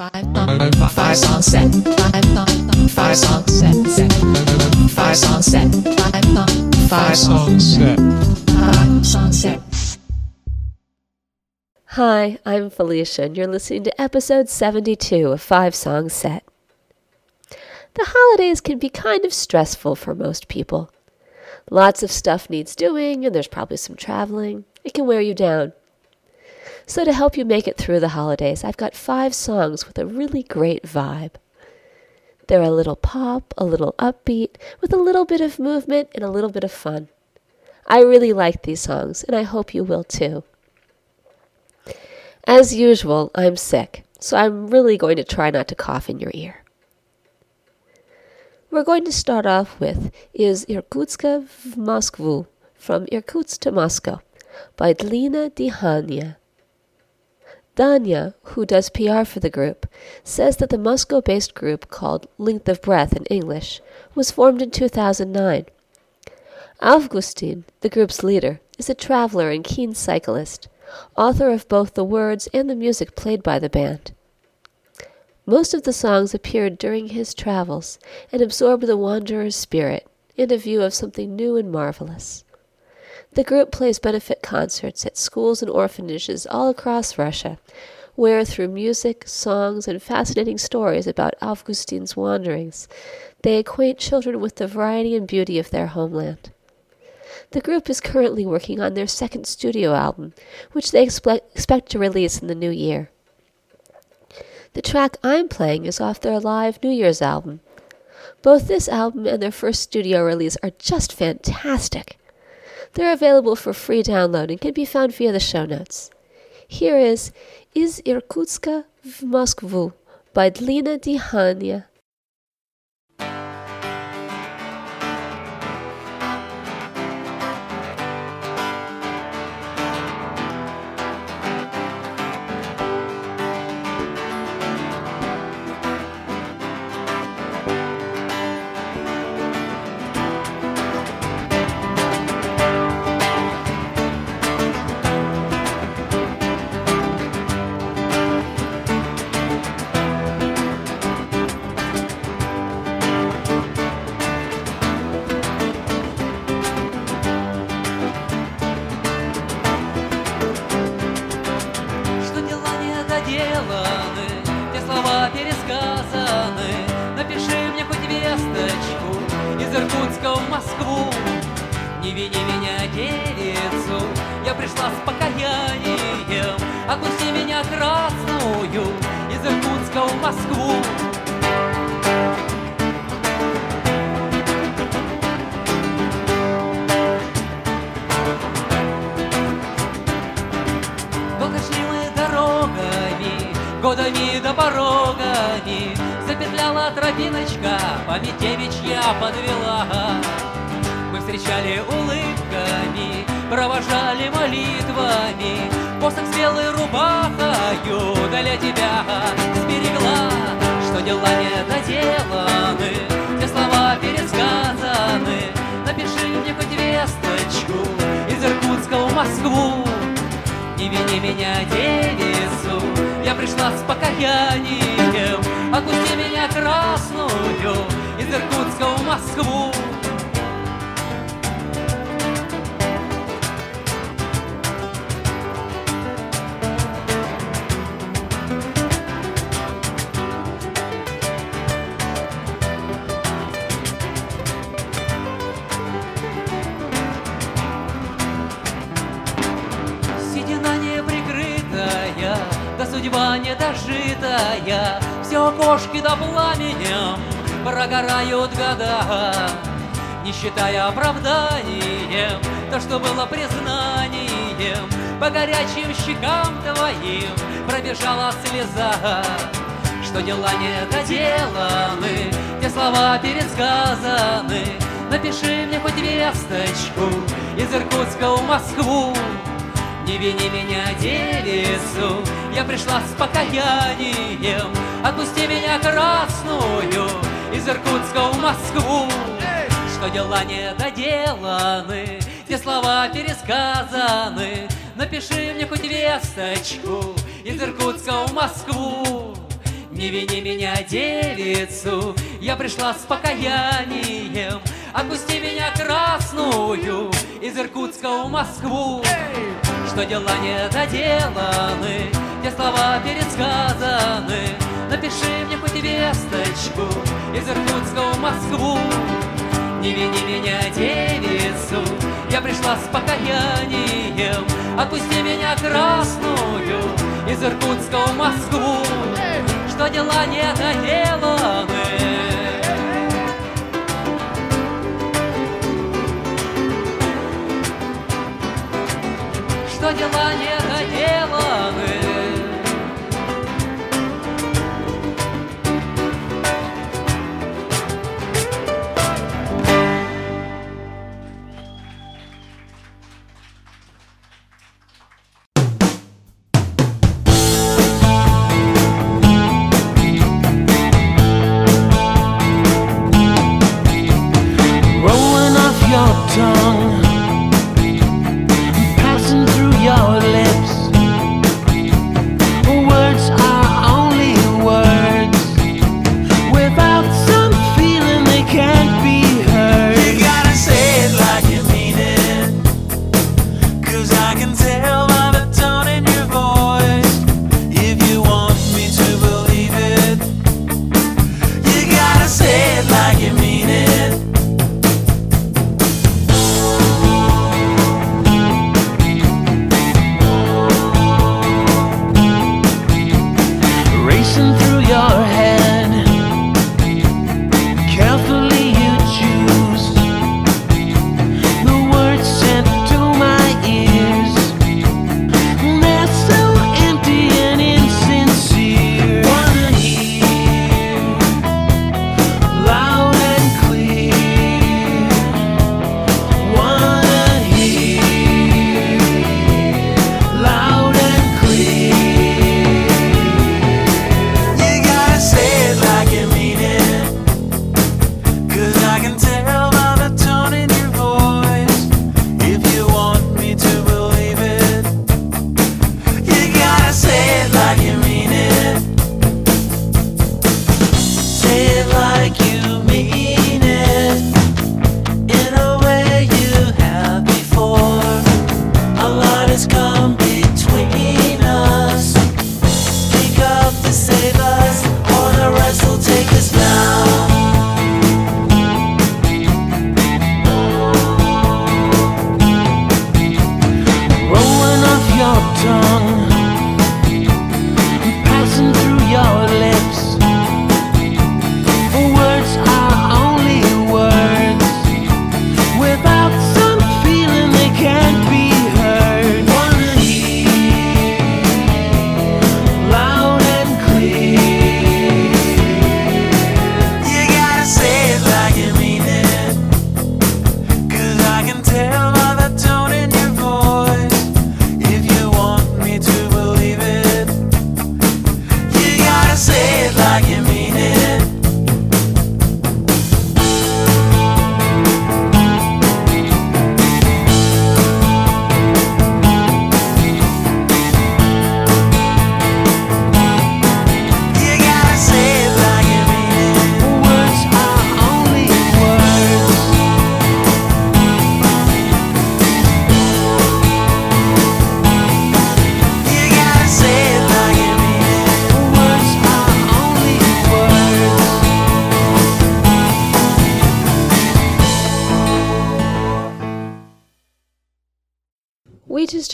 Five song set. Five song set. set. Five song set. Five song set. Five song set. Hi, I'm Felicia, and you're listening to episode 72 of Five Song Set. The holidays can be kind of stressful for most people. Lots of stuff needs doing, and there's probably some traveling. It can wear you down. So, to help you make it through the holidays, I've got five songs with a really great vibe. They're a little pop, a little upbeat, with a little bit of movement and a little bit of fun. I really like these songs, and I hope you will too. As usual, I'm sick, so I'm really going to try not to cough in your ear. We're going to start off with Is Irkutska v Moskvu, from Irkutsk to Moscow, by Dlina Dihania. Danya, who does PR for the group, says that the Moscow based group called Length of Breath in English was formed in 2009. Avgustin, the group's leader, is a traveler and keen cyclist, author of both the words and the music played by the band. Most of the songs appeared during his travels and absorbed the wanderer's spirit and a view of something new and marvelous. The group plays benefit concerts at schools and orphanages all across Russia, where, through music, songs, and fascinating stories about Avgustin's wanderings, they acquaint children with the variety and beauty of their homeland. The group is currently working on their second studio album, which they expect to release in the new year. The track I'm playing is off their live New Year's album. Both this album and their first studio release are just fantastic. They're available for free download and can be found via the show notes. Here is Is Irkutska v Moskvu by Dlina Dihania. Пришла с покаянием. Отпусти меня красную из Иркутска в Москву. Долго шли мы дорогами, годами да порогами, Запетляла тропиночка, память девичья подвела. Мы встречали улыбками, провожали молитвами, Посох с белой рубахою для тебя сберегла, Что дела не доделаны, те слова пересказаны. Напиши мне хоть весточку из Иркутска в Москву. Не вини меня, девицу, я пришла с покаянием. Отпусти меня красную из Иркутска в Москву. Недожитая, Все окошки да пламенем прогорают года. Не считая оправданием то, что было признанием, По горячим щекам твоим пробежала слеза. Что дела не доделаны, те слова пересказаны, Напиши мне хоть весточку из Иркутска в Москву. Не вини меня, девицу, я пришла с покаянием. Отпусти меня красную из Иркутска в Москву. Что дела не доделаны, те слова пересказаны. Напиши мне хоть весточку из Иркутска в Москву. Не вини меня, девицу, я пришла с покаянием. Отпусти меня красную из Иркутска в Москву. Что дела не доделаны, где слова пересказаны. Напиши мне хоть весточку из Иркутска в Москву. Не вини меня, девицу, я пришла с покаянием. Отпусти меня красную из Иркутска в Москву. Что дела не доделаны. Что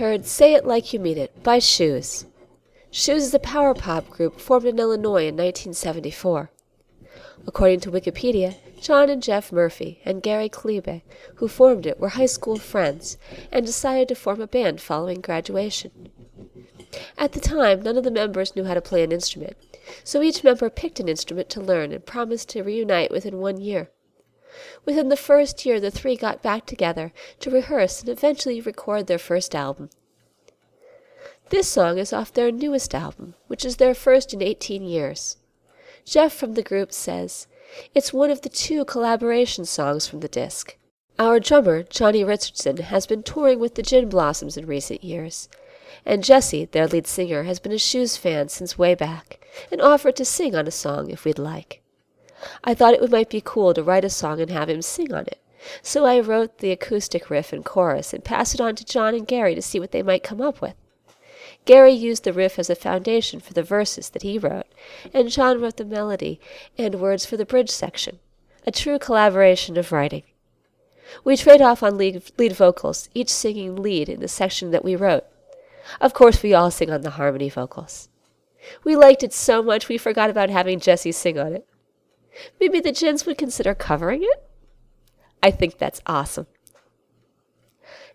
heard Say It Like You Mean It by Shoes. Shoes is a power pop group formed in Illinois in 1974. According to Wikipedia, John and Jeff Murphy and Gary Klebe, who formed it, were high school friends and decided to form a band following graduation. At the time, none of the members knew how to play an instrument, so each member picked an instrument to learn and promised to reunite within one year. Within the first year, the three got back together to rehearse and eventually record their first album. This song is off their newest album, which is their first in 18 years. Jeff from the group says, It's one of the two collaboration songs from the disc. Our drummer, Johnny Richardson, has been touring with the Gin Blossoms in recent years, and Jesse, their lead singer, has been a Shoes fan since way back and offered to sing on a song if we'd like. I thought it might be cool to write a song and have him sing on it, so I wrote the acoustic riff and chorus and passed it on to John and Gary to see what they might come up with. Gary used the riff as a foundation for the verses that he wrote, and John wrote the melody and words for the bridge section. A true collaboration of writing. We trade off on lead, lead vocals, each singing lead in the section that we wrote. Of course, we all sing on the harmony vocals. We liked it so much we forgot about having Jesse sing on it. Maybe the gents would consider covering it? I think that's awesome.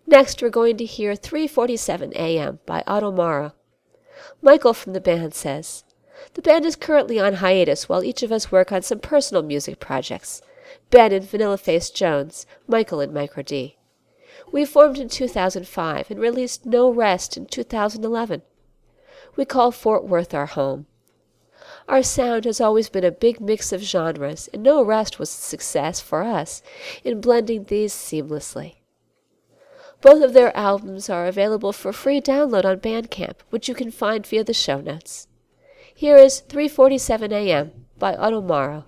Next, we're going to hear 3:47 a.m. by Otto Mara. Michael from the band says, "The band is currently on hiatus while each of us work on some personal music projects. Ben and Vanilla Face Jones, Michael and Micro D. We formed in 2005 and released No Rest in 2011. We call Fort Worth our home. Our sound has always been a big mix of genres, and No Rest was a success for us in blending these seamlessly. Both of their albums are available for free download on Bandcamp, which you can find via the show notes. Here is 3:47 a.m. by Otto Mara.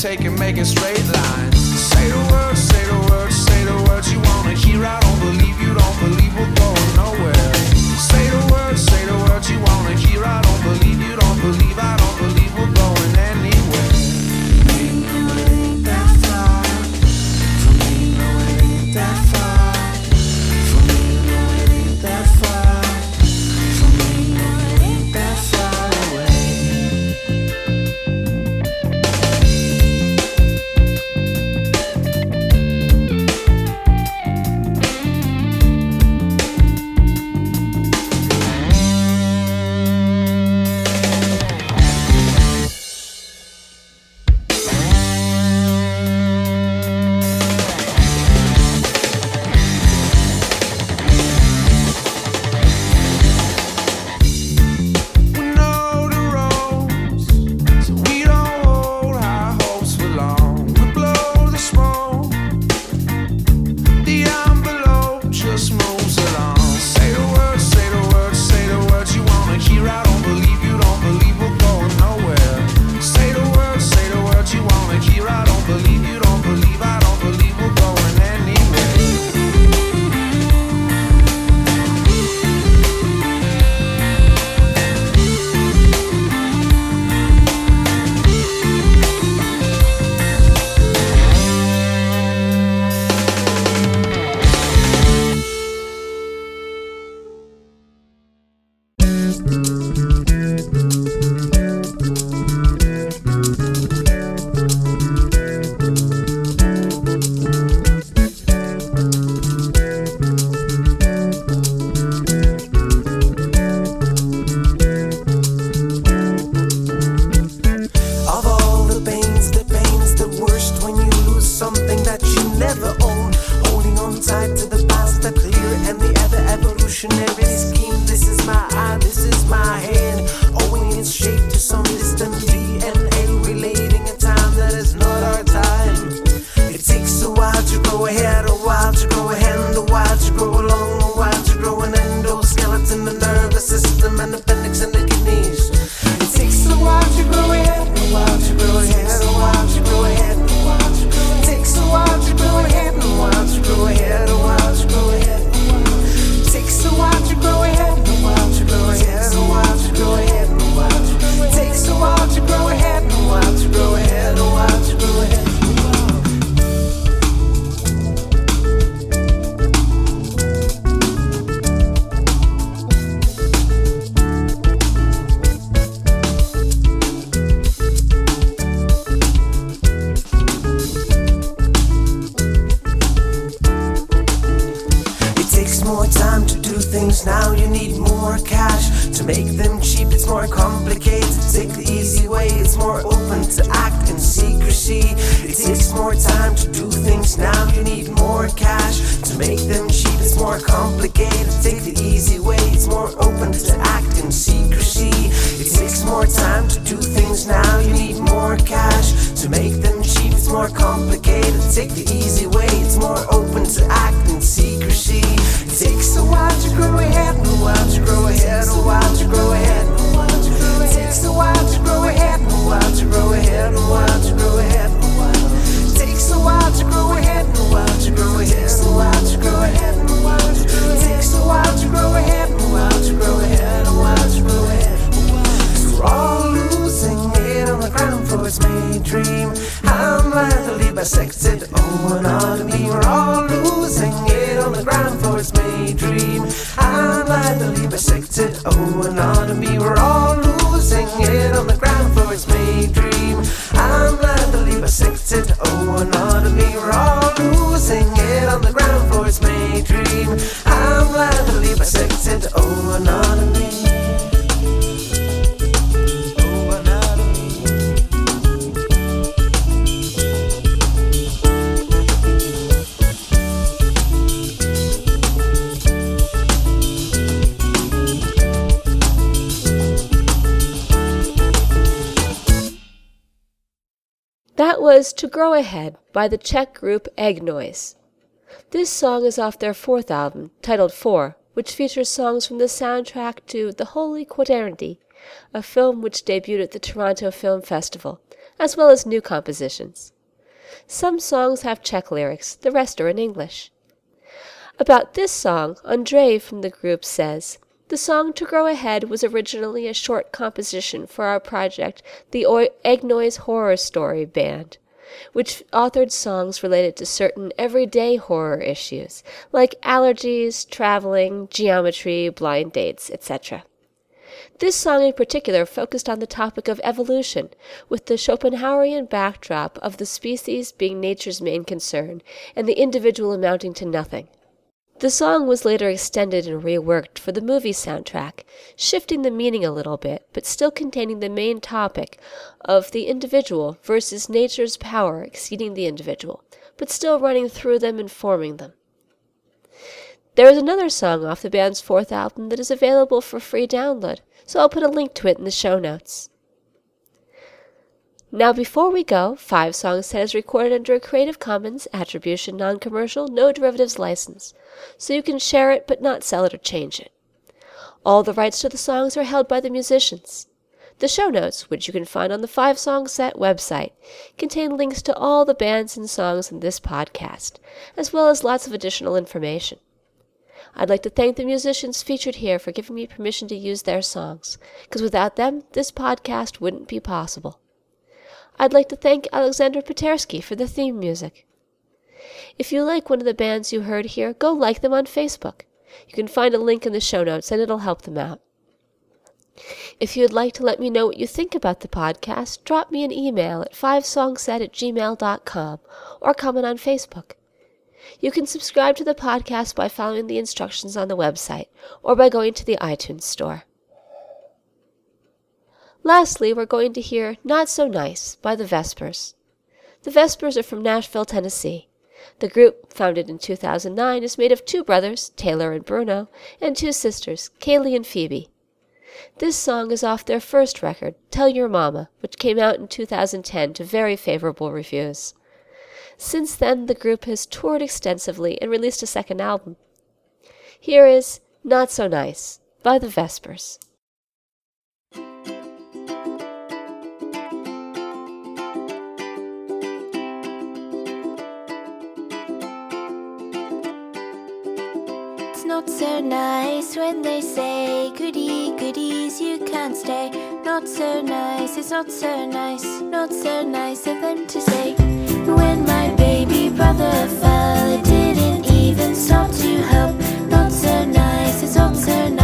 Measures we make making straight lines. Say the words, say the words, say the words you wanna hear. I don't believe you something that to make them cheap. It's more complicated. Take the easy way. It's more open to act in secrecy. It takes a while to grow a head, a while to grow lethally To Grow Ahead by the Czech group Egg Noise. This song is off their fourth album, titled Four, which features songs from the soundtrack to The Holy Quaternity, a film which debuted at the Toronto Film Festival, as well as new compositions. Some songs have Czech lyrics, the rest are in English. About this song, Andre from the group says, The song To Grow Ahead was originally a short composition for our project, the O- Egg Noise Horror Story Band, which authored songs related to certain everyday horror issues, like allergies, traveling, geometry, blind dates, etc. This song in particular focused on the topic of evolution, with the Schopenhauerian backdrop of the species being nature's main concern and the individual amounting to nothing. The song was later extended and reworked for the movie soundtrack, shifting the meaning a little bit, but still containing the main topic of the individual versus nature's power exceeding the individual, but still running through them and forming them. There is another song off the band's fourth album that is available for free download, so I'll put a link to it in the show notes. Now, before we go, Five Song Set is recorded under a Creative Commons Attribution Non Commercial No Derivatives license, so you can share it but not sell it or change it. All the rights to the songs are held by the musicians. The show notes, which you can find on the Five Song Set website, contain links to all the bands and songs in this podcast, as well as lots of additional information. I'd like to thank the musicians featured here for giving me permission to use their songs, because without them, this podcast wouldn't be possible. I'd like to thank Alexander Patersky for the theme music. If you like one of the bands you heard here, go like them on Facebook. You can find a link in the show notes and it'll help them out. If you'd like to let me know what you think about the podcast, drop me an email at fivesongset at gmail.com or comment on Facebook. You can subscribe to the podcast by following the instructions on the website or by going to the iTunes Store. Lastly, we're going to hear Not So Nice by the Vespers. The Vespers are from Nashville, Tennessee. The group, founded in 2009, is made of two brothers, Taylor and Bruno, and two sisters, Kaylee and Phoebe. This song is off their first record, Tell Your Mama, which came out in 2010 to very favorable reviews. Since then, the group has toured extensively and released a second album. Here is Not So Nice by the Vespers. So nice when they say goody goodies you can't stay. Not so nice, it's not so nice, not so nice of them to say. When my baby brother fell, it didn't even stop to help. Not so nice, it's not so nice,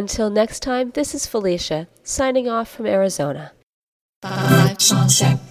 Until next time, this is Felicia, signing off from Arizona. Five.